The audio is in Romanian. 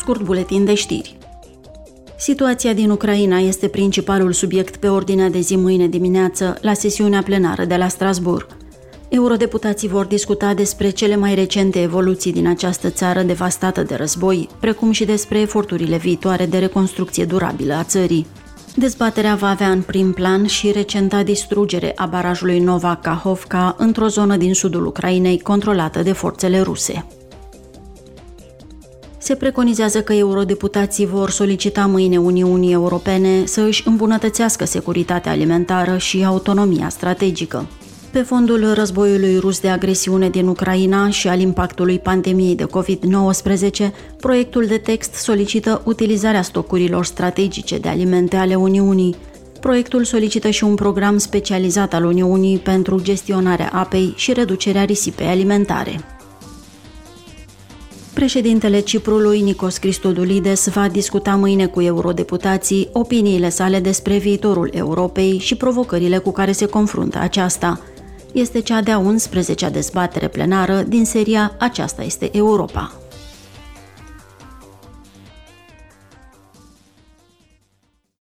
scurt buletin de știri. Situația din Ucraina este principalul subiect pe ordinea de zi mâine dimineață la sesiunea plenară de la Strasburg. Eurodeputații vor discuta despre cele mai recente evoluții din această țară devastată de război, precum și despre eforturile viitoare de reconstrucție durabilă a țării. Dezbaterea va avea în prim plan și recenta distrugere a barajului Nova Kahovka într-o zonă din sudul Ucrainei controlată de forțele ruse. Se preconizează că eurodeputații vor solicita mâine Uniunii Europene să își îmbunătățească securitatea alimentară și autonomia strategică. Pe fondul războiului rus de agresiune din Ucraina și al impactului pandemiei de COVID-19, proiectul de text solicită utilizarea stocurilor strategice de alimente ale Uniunii. Proiectul solicită și un program specializat al Uniunii pentru gestionarea apei și reducerea risipei alimentare. Președintele Ciprului, Nikos Christodoulides, va discuta mâine cu eurodeputații opiniile sale despre viitorul Europei și provocările cu care se confruntă aceasta. Este cea de-a 11-a dezbatere plenară din seria Aceasta este Europa.